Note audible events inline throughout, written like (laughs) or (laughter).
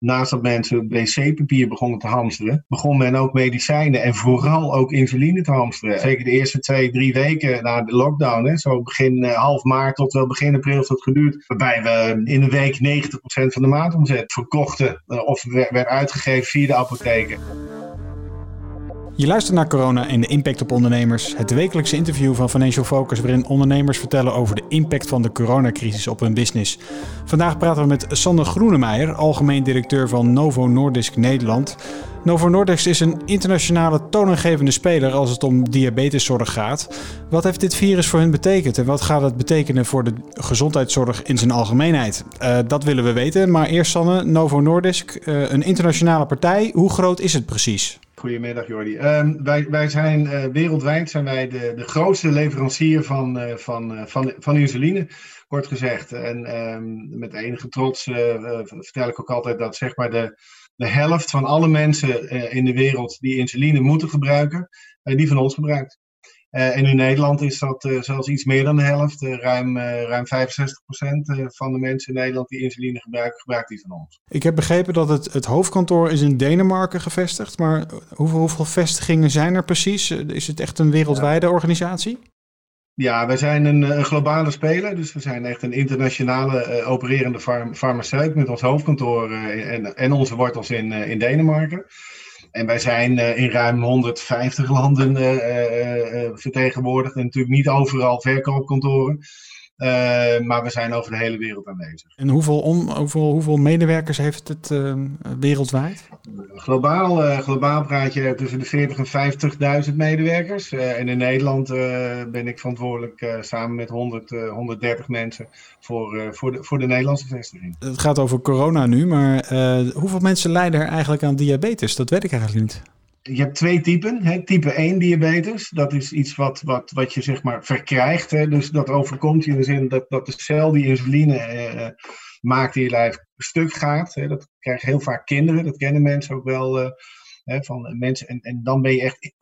naast dat mensen wc-papier begonnen te hamsteren, begon men ook medicijnen en vooral ook insuline te hamsteren. Zeker de eerste twee, drie weken na de lockdown, hè, zo begin uh, half maart tot wel begin april heeft dat geduurd, waarbij we in een week 90% van de maandomzet verkochten uh, of werd uitgegeven via de apotheken. Je luistert naar Corona en de impact op ondernemers. Het wekelijkse interview van Financial Focus waarin ondernemers vertellen over de impact van de coronacrisis op hun business. Vandaag praten we met Sander Groenemeijer, algemeen directeur van Novo Nordisk Nederland. Novo Nordisk is een internationale toonaangevende speler als het om diabeteszorg gaat. Wat heeft dit virus voor hen betekend en wat gaat het betekenen voor de gezondheidszorg in zijn algemeenheid? Uh, dat willen we weten, maar eerst Sanne, Novo Nordisk, uh, een internationale partij. Hoe groot is het precies? Goedemiddag Jordi. Um, wij, wij zijn uh, wereldwijd zijn wij de, de grootste leverancier van, uh, van, uh, van, van insuline, kort gezegd. En um, met enige trots vertel ik ook altijd dat zeg maar de, de helft van alle mensen in de wereld die insuline moeten gebruiken, die van ons gebruikt. Uh, en in Nederland is dat uh, zelfs iets meer dan de helft. Uh, ruim, ruim 65% van de mensen in Nederland die insuline gebruiken, gebruikt die van ons. Ik heb begrepen dat het, het hoofdkantoor is in Denemarken gevestigd. Maar hoeveel, hoeveel vestigingen zijn er precies? Is het echt een wereldwijde ja. organisatie? Ja, wij zijn een, een, globale speler. Dus we zijn echt een internationale opererende farm, farmaceut met ons hoofdkantoor en, en onze wortels in, in Denemarken. En wij zijn uh, in ruim 150 landen uh, uh, vertegenwoordigd. En natuurlijk niet overal verkoopkantoren. Maar we zijn over de hele wereld aanwezig. En hoeveel, om, hoeveel, hoeveel medewerkers heeft het wereldwijd? Globaal, globaal praat je tussen de 40 en 50.000 medewerkers. en in Nederland ben ik verantwoordelijk samen met 100, 130 mensen voor, voor, de, voor de Nederlandse vestiging. Het gaat over corona nu, maar hoeveel mensen lijden er eigenlijk aan diabetes? Dat weet ik eigenlijk niet. Je hebt twee typen. Hè. Type 1 diabetes, dat is iets wat, wat, wat je zeg maar verkrijgt. Hè. Dus dat overkomt je in de zin dat, dat de cel die insuline eh, maakt in je lijf stuk gaat. Hè. Dat krijgen heel vaak kinderen, dat kennen mensen ook wel. Uh, hè, van mensen. En, en dan ben je echt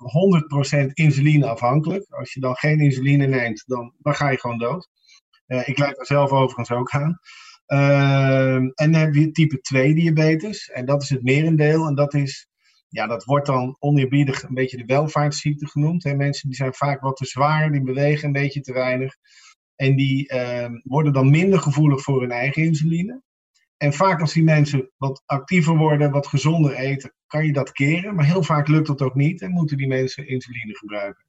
100% insuline afhankelijk. Als je dan geen insuline neemt, dan, dan ga je gewoon dood. Uh, ik leid er zelf overigens ook aan. Uh, en dan heb je type 2 diabetes. En dat is het merendeel. En dat is ja, dat wordt dan oneerbiedig een beetje de welvaartsziekte genoemd. Hè. Mensen die zijn vaak wat te zwaar, die bewegen een beetje te weinig. En die uh, worden dan minder gevoelig voor hun eigen insuline. En vaak als die mensen wat actiever worden, wat gezonder eten, kan je dat keren. Maar heel vaak lukt dat ook niet en moeten die mensen insuline gebruiken.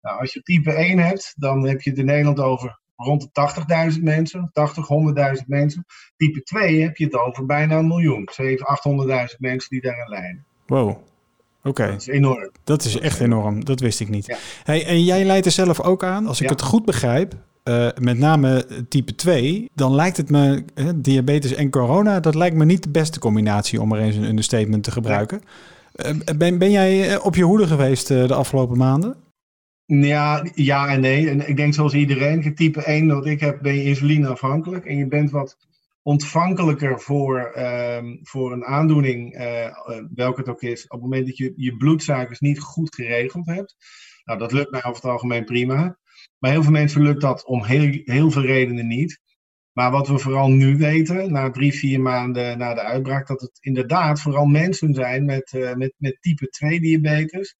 Nou, als je type 1 hebt, dan heb je het in Nederland over rond de 80.000 mensen, 80, 100.000 mensen. Type 2 heb je het over bijna een miljoen, 7, 800.000 mensen die daaraan lijden. Wow. Oké. Dat is enorm. Dat is echt enorm. Dat wist ik niet. Ja. Hey, en jij leidt er zelf ook aan. Als ik ja. het goed begrijp, uh, met name type 2, dan lijkt het me, diabetes en corona, dat lijkt me niet de beste combinatie om er eens een understatement te gebruiken. Uh, ben, ben jij op je hoede geweest de afgelopen maanden? Ja, ja en nee. En ik denk zoals iedereen, type 1 dat ik heb, ben je insulineafhankelijk. En je bent wat ontvankelijker voor, um, voor een aandoening, uh, welke het ook is, op het moment dat je je bloedsuikers niet goed geregeld hebt. Nou, dat lukt mij over het algemeen prima. Maar heel veel mensen lukt dat om heel, heel veel redenen niet. Maar wat we vooral nu weten, na drie, vier maanden na de uitbraak, dat het inderdaad vooral mensen zijn met, uh, met, met type 2 diabetes.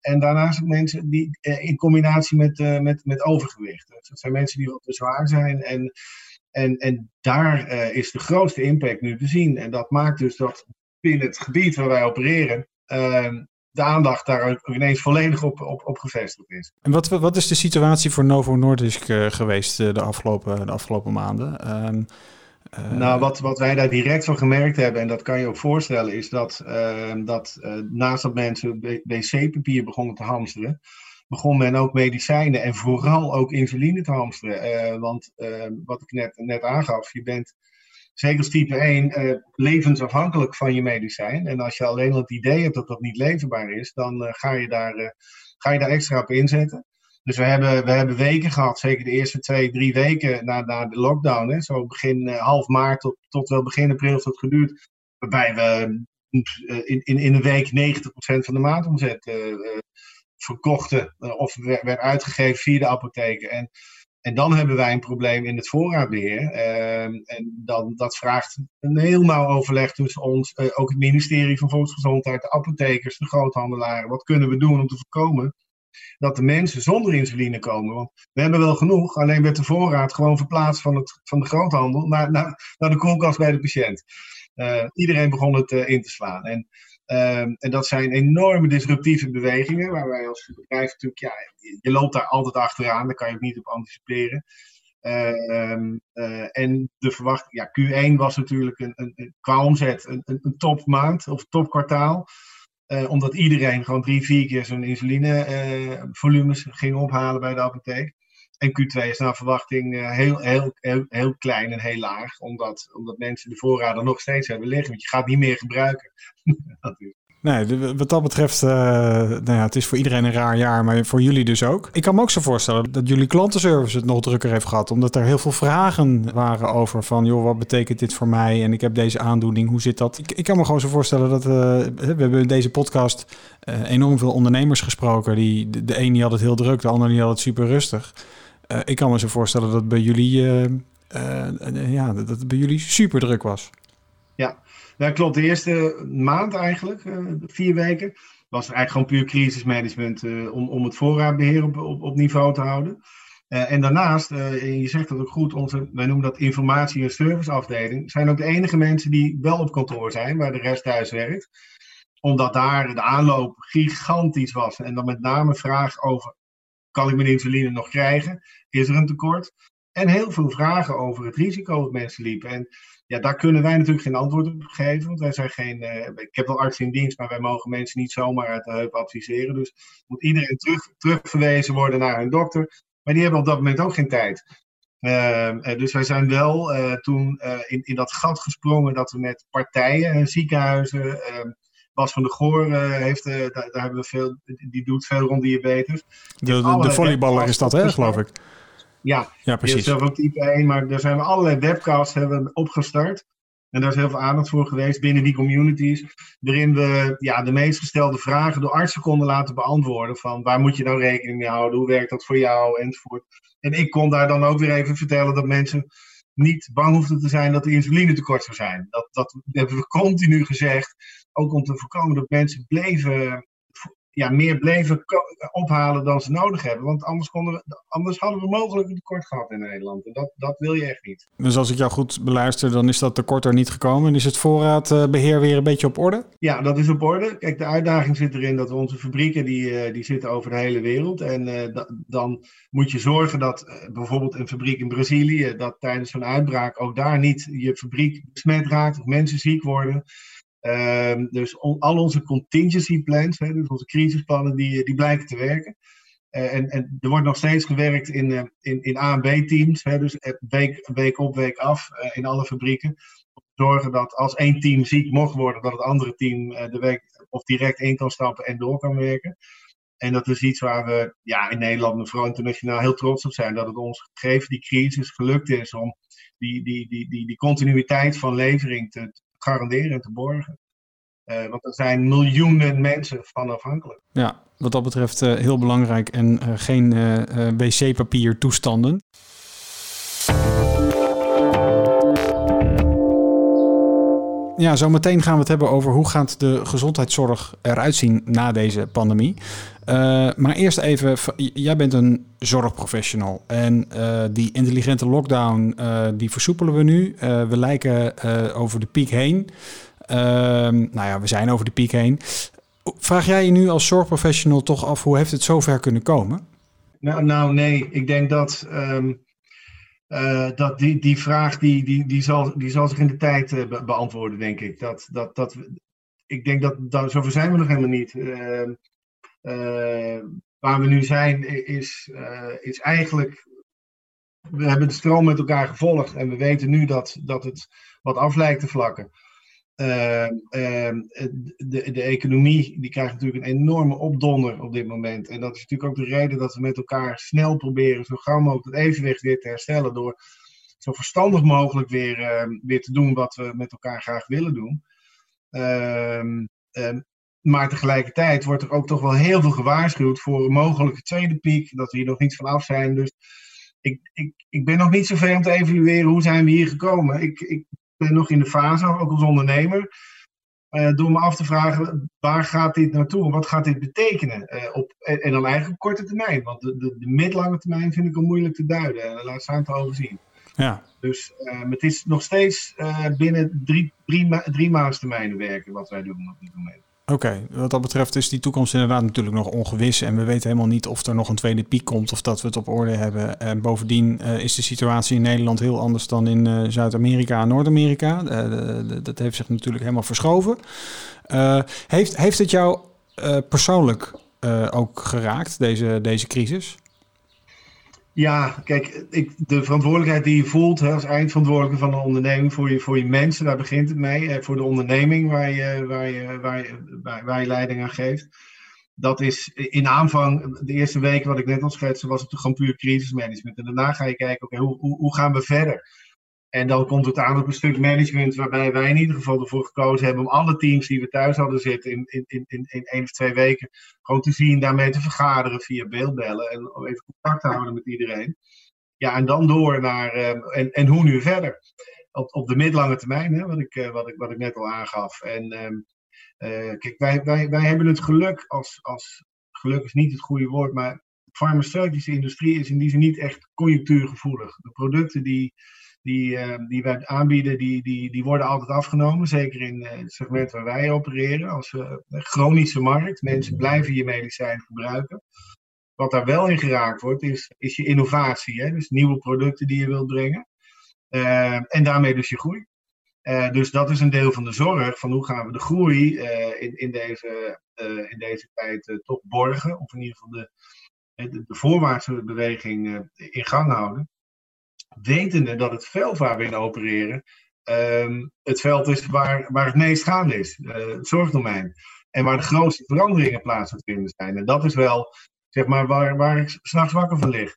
En daarnaast ook mensen die in combinatie met, met, met overgewicht. Dus dat zijn mensen die wat te zwaar zijn en en, en daar uh, is de grootste impact nu te zien. En dat maakt dus dat binnen het gebied waar wij opereren, uh, de aandacht daar ineens volledig op, op, op gevestigd is. En wat, wat is de situatie voor Novo Nordisk uh, geweest de, afgelopen, de afgelopen maanden? Ehm, nou, wat, wat wij daar direct van gemerkt hebben, en dat kan je ook voorstellen, is dat, ehm, dat naast dat mensen wc-papier begonnen te hamsteren, begon men ook medicijnen en vooral ook insuline te hamsteren. Uh, want uh, wat ik net, net aangaf, je bent zeker als type 1 uh, eh, levensafhankelijk van je medicijn. En als je alleen al het idee hebt dat dat niet leverbaar is, dan ga, je daar, ga je daar extra op inzetten. Dus we hebben, we hebben weken gehad, zeker de eerste twee, drie weken na, na de lockdown. Hè, zo begin half maart tot, tot wel begin april heeft dat geduurd. Waarbij we in, in, in een week 90% van de maandomzet verkochten of werd uitgegeven via de apotheken. En En dan hebben wij een probleem in het voorraadbeheer. Ehm, en dan, dat vraagt een heel nauw overleg tussen ons, uh, ook het ministerie van Volksgezondheid, de apothekers, de groothandelaren. Wat kunnen we doen om te voorkomen dat de mensen zonder insuline komen? Want we hebben wel genoeg, alleen werd de voorraad gewoon verplaatst van, het, van de groothandel naar, naar, naar de koelkast bij de patiënt. Uh, iedereen begon het in te slaan. En Um, en dat zijn enorme disruptieve bewegingen, waar wij als bedrijf natuurlijk, ja, je loopt daar altijd achteraan, daar kan je ook niet op anticiperen. Uh, uh, en de verwachting, ja, Q1 was natuurlijk een, een, een qua omzet een, topmaand of topkwartaal. Uh, omdat iedereen gewoon drie, vier keer zijn insulinevolumes ging ophalen bij de apotheek. En Q2 is naar verwachting uh, heel, heel, heel, heel klein en heel laag, omdat, omdat mensen de voorraden nog steeds hebben liggen. Want je gaat niet meer gebruiken. (laughs) dat is. Nee, wat dat betreft, uh, nou ja, het is voor iedereen een raar jaar, maar voor jullie dus ook. Ik kan me ook zo voorstellen dat jullie klantenservice het nog drukker heeft gehad, omdat er heel veel vragen waren over van, joh, wat betekent dit voor mij en ik heb deze aandoening, hoe zit dat? Ik, ik kan me gewoon zo voorstellen dat, uh, we hebben in deze podcast enorm veel ondernemers gesproken, die, de, de een die had het heel druk, de ander die had het super rustig. Uh, ik kan me zo voorstellen dat bij jullie, uh, uh, ja, dat het bij jullie super druk was. Ja, dat klopt. De eerste maand eigenlijk, vier weken, was er eigenlijk gewoon puur crisismanagement om, om het voorraadbeheer op, op, niveau te houden. en daarnaast, je zegt dat ook goed, onze, wij noemen dat informatie- en serviceafdeling, zijn ook de enige mensen die wel op kantoor zijn, waar de rest thuis werkt. Omdat daar de aanloop gigantisch was. En dan met name vraag over kan ik mijn insuline nog krijgen? Is er een tekort? En heel veel vragen over het risico dat mensen liepen. En ja, daar kunnen wij natuurlijk geen antwoord op geven. Want wij zijn geen. Uh, ik heb wel arts in dienst, maar wij mogen mensen niet zomaar uit de heup adviseren. Dus moet iedereen terug, terugverwezen worden naar hun dokter. Maar die hebben op dat moment ook geen tijd. Uh, dus wij zijn wel uh, toen in, in dat gat gesprongen dat we met partijen, ziekenhuizen, ehm, Bas van der Goor uh, heeft, uh, daar, daar, hebben we veel, die doet veel rond diabetes. De, de, de volleyballer is dat, hè, geloof ik. Ja, ja precies. zelf ook type 1, maar daar zijn we allerlei webcasts hebben opgestart. En daar is heel veel aandacht voor geweest binnen die communities. Waarin we ja, de meest gestelde vragen door artsen konden laten beantwoorden. Van waar moet je nou rekening mee houden? Hoe werkt dat voor jou? Enzovoort. En ik kon daar dan ook weer even vertellen dat mensen niet bang hoefden te zijn dat er insuline tekort zou zijn. Dat, dat hebben we continu gezegd. Ook om te voorkomen dat mensen bleven, ja, meer bleven ophalen dan ze nodig hebben. Want anders, konden we, anders hadden we mogelijk een tekort gehad in Nederland. En dat, dat wil je echt niet. Dus als ik jou goed beluister, dan is dat tekort er niet gekomen. En is het voorraadbeheer weer een beetje op orde? Ja, dat is op orde. Kijk, de uitdaging zit erin dat onze fabrieken, die, die zitten over de hele wereld. En uh, dan moet je zorgen dat uh, bijvoorbeeld een fabriek in Brazilië, dat tijdens zo'n uitbraak ook daar niet je fabriek besmet raakt of mensen ziek worden. Um, dus al onze contingency plans, hè, dus onze crisisplannen, die, die blijken te werken. Uh, en, en, er wordt nog steeds gewerkt in, uh, in, in A en B teams, hè, dus week, op, week af in alle fabrieken. Om te zorgen dat als één team ziek mocht worden, dat het andere team de week of direct in kan stappen en door kan werken. En dat is iets waar we ja, in Nederland en internationaal heel trots op zijn. Dat het ons gegeven die crisis gelukt is om die, die, die, die, die continuïteit van levering te, garanderen en te borgen. Uh, want er zijn miljoenen mensen van afhankelijk. Ja, wat dat betreft uh, heel belangrijk en uh, geen wc-papier toestanden. Ja, zometeen gaan we het hebben over hoe gaat de gezondheidszorg eruit zien na deze pandemie. Uh, maar eerst even, jij bent een zorgprofessional en uh, die intelligente lockdown, uh, die versoepelen we nu. we lijken over de piek heen. Ehm, nou ja, we zijn over de piek heen. Vraag jij je nu als zorgprofessional toch af, hoe heeft het zover kunnen komen? Nou, nou nee, ik denk dat... Um... Uh, dat die, die vraag die, die, die, zal, die zal zich in de tijd be beantwoorden, denk ik. Dat, dat, dat, ik denk dat, dat zover zijn we nog helemaal niet. Uh, waar we nu zijn is, is eigenlijk. We hebben de stroom met elkaar gevolgd en we weten nu dat, dat het wat af lijkt te vlakken. Ehm, ehm, de, de economie die krijgt natuurlijk een enorme opdonder op dit moment. En dat is natuurlijk ook de reden dat we met elkaar snel proberen zo gauw mogelijk het evenwicht weer te herstellen. Door zo verstandig mogelijk weer, uh, weer te doen wat we met elkaar graag willen doen. Maar tegelijkertijd wordt er ook toch wel heel veel gewaarschuwd voor een mogelijke tweede piek. Dat we hier nog niet van af zijn. Dus ik, ik, ik ben nog niet zo ver om te evalueren hoe zijn we hier gekomen. Ik, ik ben nog in de fase, ook als ondernemer, uh, door me af te vragen waar gaat dit naartoe? Wat gaat dit betekenen? Uh, op, en, dan eigenlijk op korte termijn. Want de, de, de middellange termijn vind ik al moeilijk te duiden. En laat staan te overzien. Ja. Dus uh, het is nog steeds binnen drie, drie, drie maandstermijnen werken wat wij doen op dit moment. Oké, wat dat betreft is die toekomst inderdaad natuurlijk nog ongewis. En we weten helemaal niet of er nog een tweede piek komt of dat we het op orde hebben. En bovendien uh, is de situatie in Nederland heel anders dan in uh, Zuid-Amerika en Noord-Amerika. Uh, dat heeft zich natuurlijk helemaal verschoven. heeft, heeft het jou persoonlijk ook geraakt, deze, deze crisis? Ja, kijk, ik, de verantwoordelijkheid die je voelt hè, als eindverantwoordelijke van een onderneming voor je, voor je mensen, daar begint het mee. Eh, voor de onderneming waar je, waar, je, waar, je, waar, je leiding aan geeft. Dat is in aanvang, de eerste weken wat ik net al schetste, was het gewoon puur crisismanagement. En daarna ga je kijken, oké, hoe, hoe, hoe gaan we verder? En dan komt het aan op een stuk management waarbij wij in ieder geval ervoor gekozen hebben om alle teams die we thuis hadden zitten in, in, in, in één of twee weken gewoon te zien, daarmee te vergaderen via beeldbellen en even contact te houden met iedereen. Ja, en dan door naar, uh, en, en hoe nu verder? Op, op de middellange termijn, hè, wat, ik, uh, wat, ik, wat ik net al aangaf. En uh, kijk, wij, wij, wij hebben het geluk, als, als geluk is niet het goede woord, maar de farmaceutische industrie is in die zin niet echt conjunctuurgevoelig. De producten die die, uh, die wij aanbieden, die, die, die worden altijd afgenomen. Zeker in uh, het segment waar wij opereren. Als uh, chronische markt. Mensen blijven je medicijn gebruiken. Wat daar wel in geraakt wordt, is, is je innovatie. Hè? Dus nieuwe producten die je wilt brengen. en daarmee dus je groei. dus dat is een deel van de zorg. Van hoe gaan we de groei in, in, deze, in deze tijd toch borgen. Of in ieder geval de, de, de voorwaartse beweging in gang houden wetende dat het veld waar we in opereren um, het veld is waar, waar het meest gaande is, uh, het zorgdomein. En waar de grootste veranderingen plaats te vinden zijn. En dat is wel zeg maar, waar, waar ik s'nachts wakker van lig.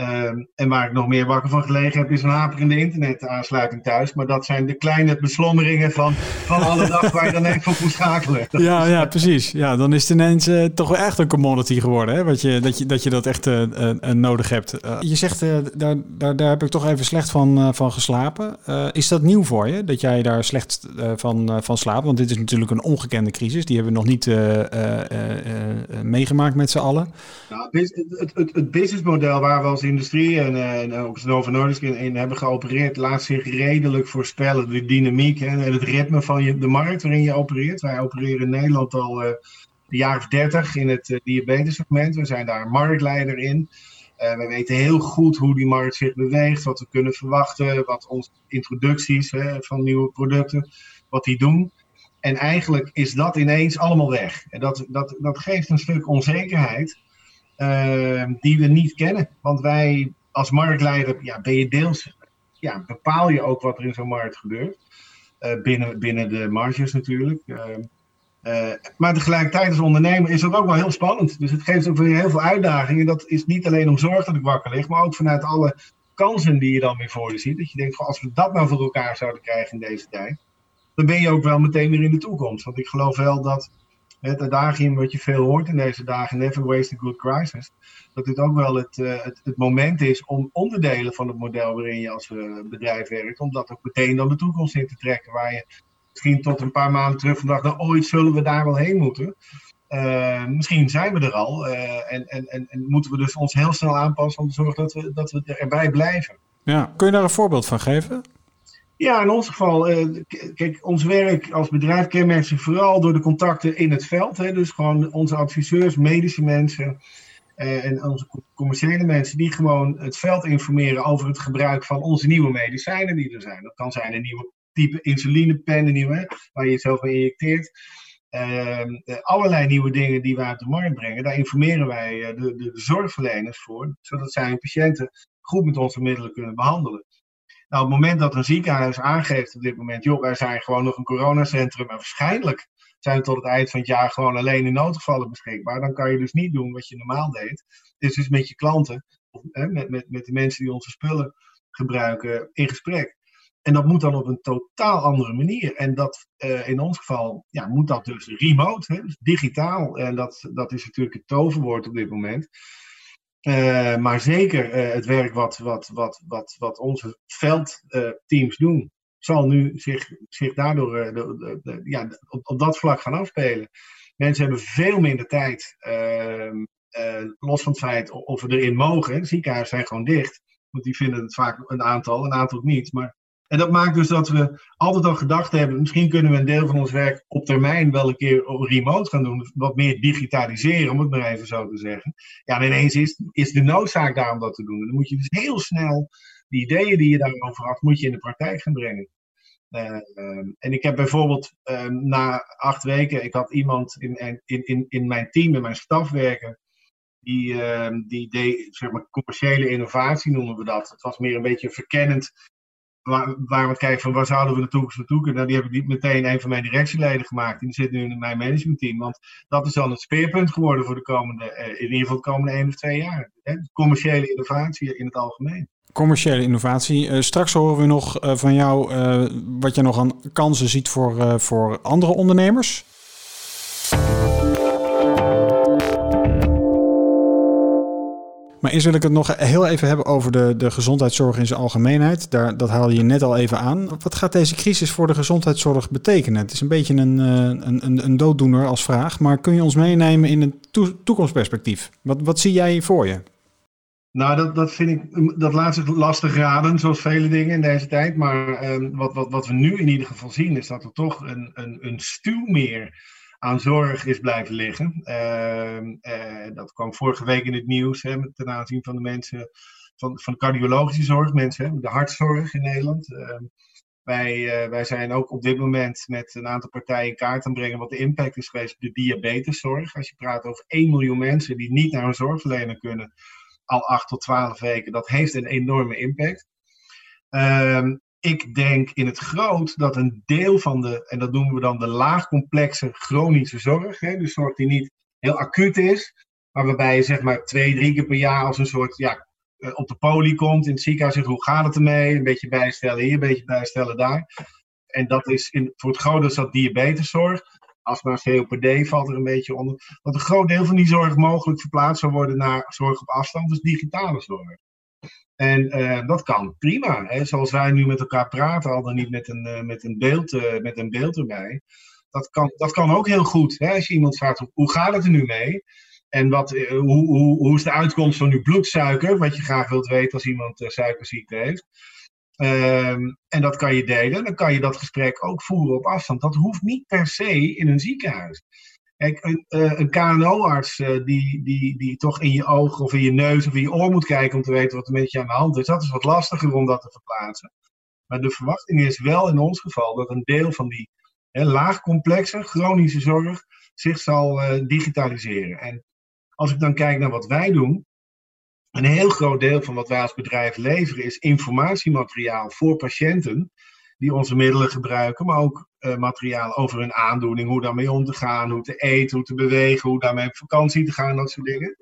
Um, en waar ik nog meer wakker van gelegen heb, is een haperende internetaansluiting thuis. Maar dat zijn de kleine beslommeringen van, van alle dag waar je dan even op moet schakelen. (laughs) Ja, ja, precies. Ja, dan is het ineens uh, toch wel echt een commodity geworden. Hè? Wat je, dat, je, dat je dat echt uh, uh, nodig hebt. je zegt, daar, daar, daar heb ik toch even slecht van, van geslapen. is dat nieuw voor je, dat jij daar slecht van, van slaapt? Want dit is natuurlijk een ongekende crisis. Die hebben we nog niet meegemaakt met z'n allen. Nou, het, het, het, het businessmodel waar we als industrie en, uh, en ook Novo Nordisk in, hebben geopereerd, laat zich redelijk voorspellen. De dynamiek hè, en het ritme van je, de markt waarin je opereert. Wij opereren in Nederland al uh, een jaar of dertig in het uh, diabetessegment. We zijn daar marktleider in. we weten heel goed hoe die markt zich beweegt, wat we kunnen verwachten, wat onze introducties hè, van nieuwe producten, wat die doen. En eigenlijk is dat ineens allemaal weg. En dat, dat, dat geeft een stuk onzekerheid. Ehm, die we niet kennen. Want wij als marktleider, ja, ben je deels, ja, bepaal je ook wat er in zo'n markt gebeurt. Uh, binnen, binnen de marges natuurlijk. Ehm, uh, maar tegelijkertijd als ondernemer is dat ook wel heel spannend. Dus het geeft ook weer heel veel uitdagingen. Dat is niet alleen om zorg dat ik wakker lig, maar ook vanuit alle kansen die je dan weer voor je ziet. Dat je denkt, als we dat nou voor elkaar zouden krijgen in deze tijd, dan ben je ook wel meteen weer in de toekomst. Want ik geloof wel dat het adagium wat je veel hoort in deze dagen, never waste a good crisis, dat dit ook wel het, uh, het, moment is om onderdelen van het model waarin je als uh, bedrijf werkt, om dat ook meteen dan de toekomst in te trekken, waar je misschien tot een paar maanden terug van dacht, nou ooit zullen we daar wel heen moeten. Uh, misschien zijn we er al en, en, en, en, moeten we dus ons heel snel aanpassen om te zorgen dat we, dat we erbij blijven. Ja, kun je daar een voorbeeld van geven? Ja, in ons geval, uh, kijk, ons werk als bedrijf kenmerkt zich vooral door de contacten in het veld. Hè, dus gewoon onze adviseurs, medische mensen uh, en onze commerciële mensen die gewoon het veld informeren over het gebruik van onze nieuwe medicijnen die er zijn. Dat kan zijn een nieuwe type insulinepen, een nieuwe, waar je jezelf mee injecteert. Uh, allerlei nieuwe dingen die wij op de markt brengen, daar informeren wij de, de zorgverleners voor, zodat zij hun patiënten goed met onze middelen kunnen behandelen. Nou, op het moment dat een ziekenhuis aangeeft op dit moment, joh, wij zijn gewoon nog een coronacentrum en waarschijnlijk zijn we tot het eind van het jaar gewoon alleen in noodgevallen beschikbaar, dan kan je dus niet doen wat je normaal deed. Dus dus met je klanten, of, hè, met, met, met de mensen die onze spullen gebruiken, in gesprek. En dat moet dan op een totaal andere manier. En dat uh, in ons geval ja, moet dat dus remote, hè, dus digitaal. En dat, dat is natuurlijk het toverwoord op dit moment. Maar zeker het werk wat, wat, wat, wat, wat onze veldteams doen, zal nu zich, zich daardoor de, de, ja, op, op dat vlak gaan afspelen. Mensen hebben veel minder tijd, ehm, los van het feit of we erin mogen. Ziekenhuizen zijn gewoon dicht, want die vinden het vaak een aantal, een aantal niet. Maar en dat maakt dus dat we altijd al gedacht hebben, misschien kunnen we een deel van ons werk op termijn wel een keer remote gaan doen. Wat meer digitaliseren, om het maar even zo te zeggen. Ja, en ineens is, is de noodzaak daar om dat te doen. En dan moet je dus heel snel die ideeën die je daarover had, moet je in de praktijk gaan brengen. Uh, en ik heb bijvoorbeeld uh, na acht weken, ik had iemand in, in, in, in mijn team, in mijn staf werken, die, uh, die deed zeg maar, commerciële innovatie noemen we dat. Het was meer een beetje verkennend waar, waar we kijken van waar zouden we de toekomst naartoe kunnen. Nou, die heb ik niet meteen een van mijn directieleden gemaakt. Die zit nu in mijn managementteam. Want dat is dan het speerpunt geworden voor de komende, eh, in ieder geval de komende één of twee jaar. Hè? Commerciële innovatie in het algemeen. Commerciële innovatie. Uh, straks horen we nog uh, van jou wat je nog aan kansen ziet voor, voor andere ondernemers. Maar eerst wil ik het nog heel even hebben over de, de gezondheidszorg in zijn algemeenheid. Daar, dat haalde je net al even aan. Wat gaat deze crisis voor de gezondheidszorg betekenen? Het is een beetje een, eh, een, een, een dooddoener als vraag, maar kun je ons meenemen in een toekomstperspectief? Wat, wat zie jij voor je? Nou, dat, dat vind ik, dat laat zich lastig raden, zoals vele dingen in deze tijd. Maar ehm, wat, wat, wat we nu in ieder geval zien, is dat er toch een, een, een stuw meer aan zorg is blijven liggen. Ehm, eh, dat kwam vorige week in het nieuws hè, ten aanzien van de mensen van, van de cardiologische zorg, mensen, hè, de hartzorg in Nederland. Ehm, wij, uh, wij zijn ook op dit moment met een aantal partijen in kaart aan brengen wat de impact is geweest op de diabeteszorg. Als je praat over 1 miljoen mensen die niet naar een zorgverlener kunnen, al 8 tot 12 weken, dat heeft een enorme impact. Um, ik denk in het groot dat een deel van de, en dat noemen we dan de laagcomplexe chronische zorg, hè, dus zorg die niet heel acuut is, maar waarbij je zeg maar twee, drie keer per jaar als een soort ja, eh, op de poli komt in het ziekenhuis zegt hoe gaat het ermee, een beetje bijstellen hier, een beetje bijstellen daar. En dat is in, voor het grote is dat diabeteszorg. Astma, COPD valt er een beetje onder. Dat een groot deel van die zorg mogelijk verplaatst zou worden naar zorg op afstand, dus digitale zorg. En uh, dat kan prima. Hè? Zoals wij nu met elkaar praten, al dan niet met een, uh, met een, beeld, uh, met een beeld erbij. Dat kan, dat kan ook heel goed. Hè? Als je iemand vraagt, hoe gaat het er nu mee? En wat, hoe, hoe, hoe is de uitkomst van uw bloedsuiker? Wat je graag wilt weten als iemand suikerziekte heeft. Ehm, en dat kan je delen. Dan kan je dat gesprek ook voeren op afstand. Dat hoeft niet per se in een ziekenhuis. Kijk, een, een KNO-arts uh, die, die, die toch in je oog of in je neus of in je oor moet kijken om te weten wat er met je aan de hand is, dat is wat lastiger om dat te verplaatsen. Maar de verwachting is wel in ons geval dat een deel van die hè, laagcomplexe chronische zorg zich zal uh, digitaliseren. En als ik dan kijk naar wat wij doen, een heel groot deel van wat wij als bedrijf leveren is informatiemateriaal voor patiënten die onze middelen gebruiken, maar ook materiaal over hun aandoening, hoe daarmee om te gaan, hoe te eten, hoe te bewegen, hoe daarmee op vakantie te gaan, dat soort dingen.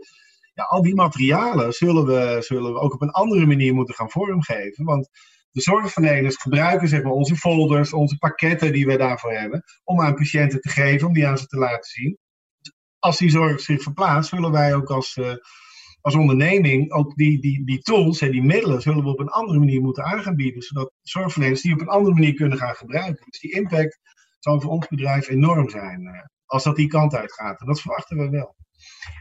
Ja, al die materialen zullen we, zullen we ook op een andere manier moeten gaan vormgeven. Want de zorgverleners gebruiken zeg maar, onze folders, onze pakketten die we daarvoor hebben, om aan patiënten te geven, om die aan ze te laten zien. Als die zorg zich verplaatst, zullen wij ook als, uh, als onderneming ook die, die, die tools en die middelen zullen we op een andere manier moeten aanbieden, zodat zorgverleners die op een andere manier kunnen gaan gebruiken. Dus die impact zal voor ons bedrijf enorm zijn uh, als dat die kant uit gaat. En dat verwachten we wel.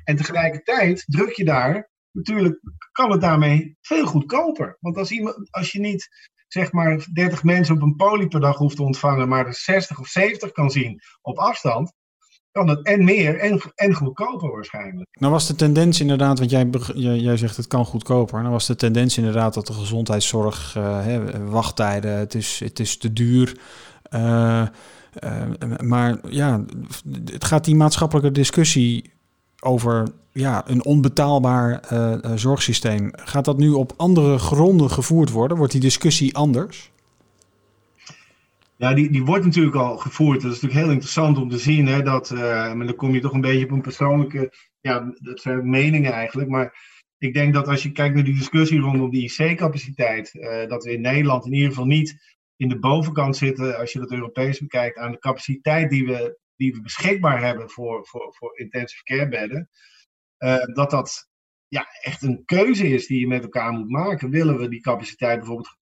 En tegelijkertijd druk je daar, natuurlijk kan het daarmee veel goedkoper. Want als, iemand, als je niet zeg maar 30 mensen op een poli per dag hoeft te ontvangen, maar er 60 of 70 kan zien op afstand, kan het en meer en, en goedkoper waarschijnlijk. Nou was de tendens inderdaad, want jij, jij, zegt het kan goedkoper. Nou was de tendens inderdaad dat de gezondheidszorg, uh, hè, wachttijden, het is, het is te duur. Uh, uh, maar ja, het gaat die maatschappelijke discussie over ja, een onbetaalbaar zorgsysteem. Gaat dat nu op andere gronden gevoerd worden? Wordt die discussie anders? Ja, die, die wordt natuurlijk al gevoerd. Dat is natuurlijk heel interessant om te zien. Hè, dat, uh, maar dan kom je toch een beetje op een persoonlijke. Ja, dat zijn meningen eigenlijk. Maar ik denk dat als je kijkt naar die discussie rondom die IC-capaciteit. Uh, dat we in Nederland in ieder geval niet in de bovenkant zitten. Als je dat Europees bekijkt. aan de capaciteit die we, die we beschikbaar hebben voor, voor, voor intensive care bedden. Uh, dat dat ja, echt een keuze is die je met elkaar moet maken. Willen we die capaciteit bijvoorbeeld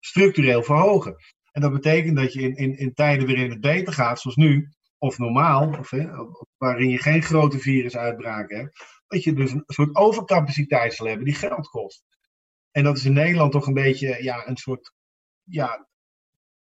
structureel verhogen? En dat betekent dat je in, in, in tijden waarin het beter gaat, zoals nu, of normaal, of, hè, waarin je geen grote virusuitbraken hebt, dat je dus een soort overcapaciteit zal hebben die geld kost. En dat is in Nederland toch een beetje ja, een soort ja,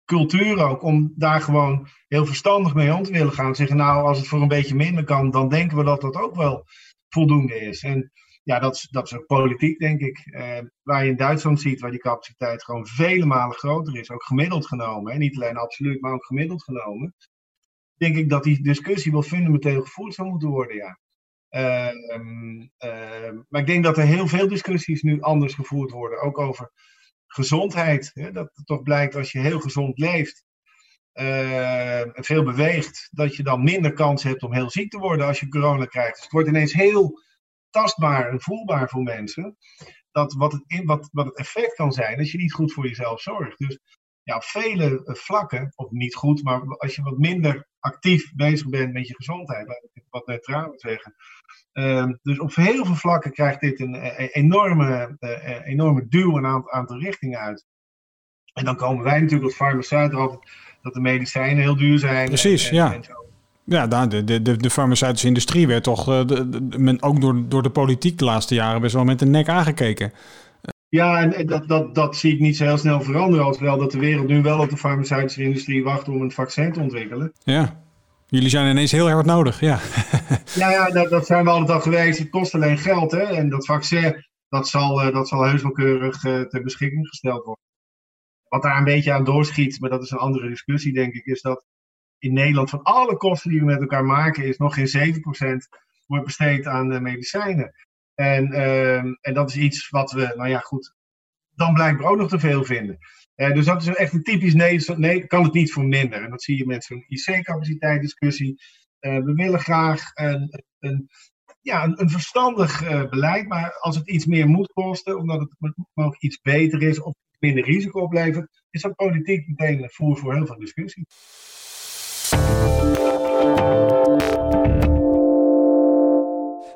cultuur ook, om daar gewoon heel verstandig mee om te willen gaan. Zeggen, nou, als het voor een beetje minder kan, dan denken we dat dat ook wel voldoende is. En ja, dat is, dat is ook politiek, denk ik. Eh, waar je in Duitsland ziet, waar die capaciteit gewoon vele malen groter is, ook gemiddeld genomen. Hè? Niet alleen absoluut, maar ook gemiddeld genomen. Denk ik dat die discussie wel fundamenteel gevoerd zou moeten worden, ja. Uh, maar ik denk dat er heel veel discussies nu anders gevoerd worden. Ook over gezondheid. Hè? Dat het toch blijkt als je heel gezond leeft uh, en veel beweegt, dat je dan minder kans hebt om heel ziek te worden als je corona krijgt. Dus het wordt ineens heel tastbaar en voelbaar voor mensen. Dat wat het, wat, wat het effect kan zijn als je niet goed voor jezelf zorgt. Dus ja, op vele eh, vlakken, of niet goed, maar als je wat minder actief bezig bent met je gezondheid, laat ik het wat neutraal zeggen. Uh, dus op heel veel vlakken krijgt dit een, een eh, enorme, uh, enorme duw een aantal, aantal richtingen uit. En dan komen wij natuurlijk als farmaceut erop dat de medicijnen heel duur zijn. Precies, en, ja. Ja, nou, de, de, de, de farmaceutische industrie werd toch de, de, men, ook door, door de politiek de laatste jaren best wel met de nek aangekeken. Ja, en dat, dat, dat zie ik niet zo heel snel veranderen. Als wel dat de wereld nu wel op de farmaceutische industrie wacht om een vaccin te ontwikkelen. Ja, jullie zijn ineens heel erg nodig, ja. (laughs) ja, ja dat, dat zijn we altijd al geweest. Het kost alleen geld, hè. En dat vaccin, dat zal, uh, dat zal heus wel keurig uh, ter beschikking gesteld worden. Wat daar een beetje aan doorschiet, maar dat is een andere discussie, denk ik, is dat in Nederland van alle kosten die we met elkaar maken, is nog geen 7% wordt besteed aan uh, medicijnen. En, uh, en dat is iets wat we, nou ja, goed, dan blijkbaar ook nog te veel vinden. Uh, dus dat is echt een typisch nee, nee, kan het niet voor minder. En dat zie je met zo'n IC-capaciteit discussie. Uh, we willen graag een, een, ja, een, verstandig beleid, maar als het iets meer moet kosten, omdat het mogelijk iets beter is of minder risico oplevert, is dat politiek meteen voer voor heel veel discussie.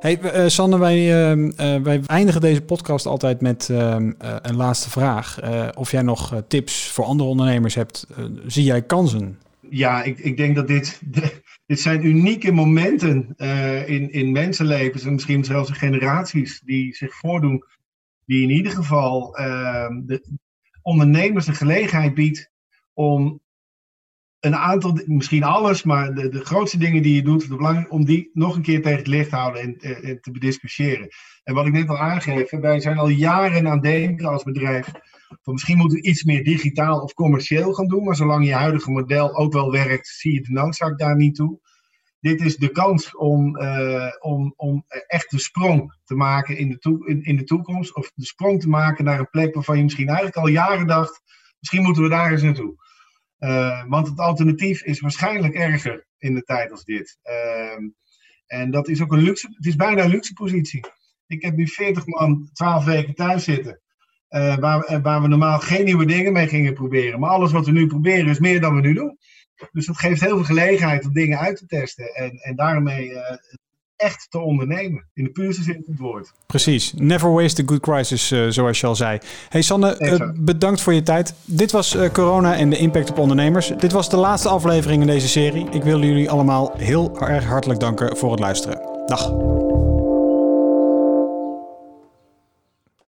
Hey, uh, Sanne, wij, uh, uh, wij eindigen deze podcast altijd met ehm, een laatste vraag. of jij nog tips voor andere ondernemers hebt, zie jij kansen? Ja, ik, ik denk dat dit, (laughs) dit zijn unieke momenten in, in mensenlevens en misschien zelfs generaties die zich voordoen, die in ieder geval ehm, de ondernemers de gelegenheid biedt om een aantal, misschien alles, maar de, de grootste dingen die je doet, belangrijk om die nog een keer tegen het licht te houden en, eh, te bediscussiëren. En wat ik net al aangeef, wij zijn al jaren aan het denken als bedrijf, van misschien moeten we iets meer digitaal of commercieel gaan doen, maar zolang je huidige model ook wel werkt, zie je de noodzaak daar niet toe. Dit is de kans om, uh, om, om echt de sprong te maken in de, toe, in, in de toekomst, of de sprong te maken naar een plek waarvan je misschien eigenlijk al jaren dacht, misschien moeten we daar eens naartoe. Uh, want het alternatief is waarschijnlijk erger in de tijd als dit. Uh, en dat is ook een luxe, het is bijna een luxe positie. Ik heb nu 40 man 12 weken thuis zitten. Uh, waar, waar, we normaal geen nieuwe dingen mee gingen proberen. Maar alles wat we nu proberen is meer dan we nu doen. Dus dat geeft heel veel gelegenheid om dingen uit te testen. En, en daarmee echt te ondernemen. In de puurste zin van het woord. Precies. Never waste a good crisis, uh, zoals je al zei. Hey Sanne, uh, bedankt voor je tijd. Dit was uh, corona en de impact op ondernemers. Dit was de laatste aflevering in deze serie. Ik wil jullie allemaal heel erg hartelijk danken voor het luisteren. Dag.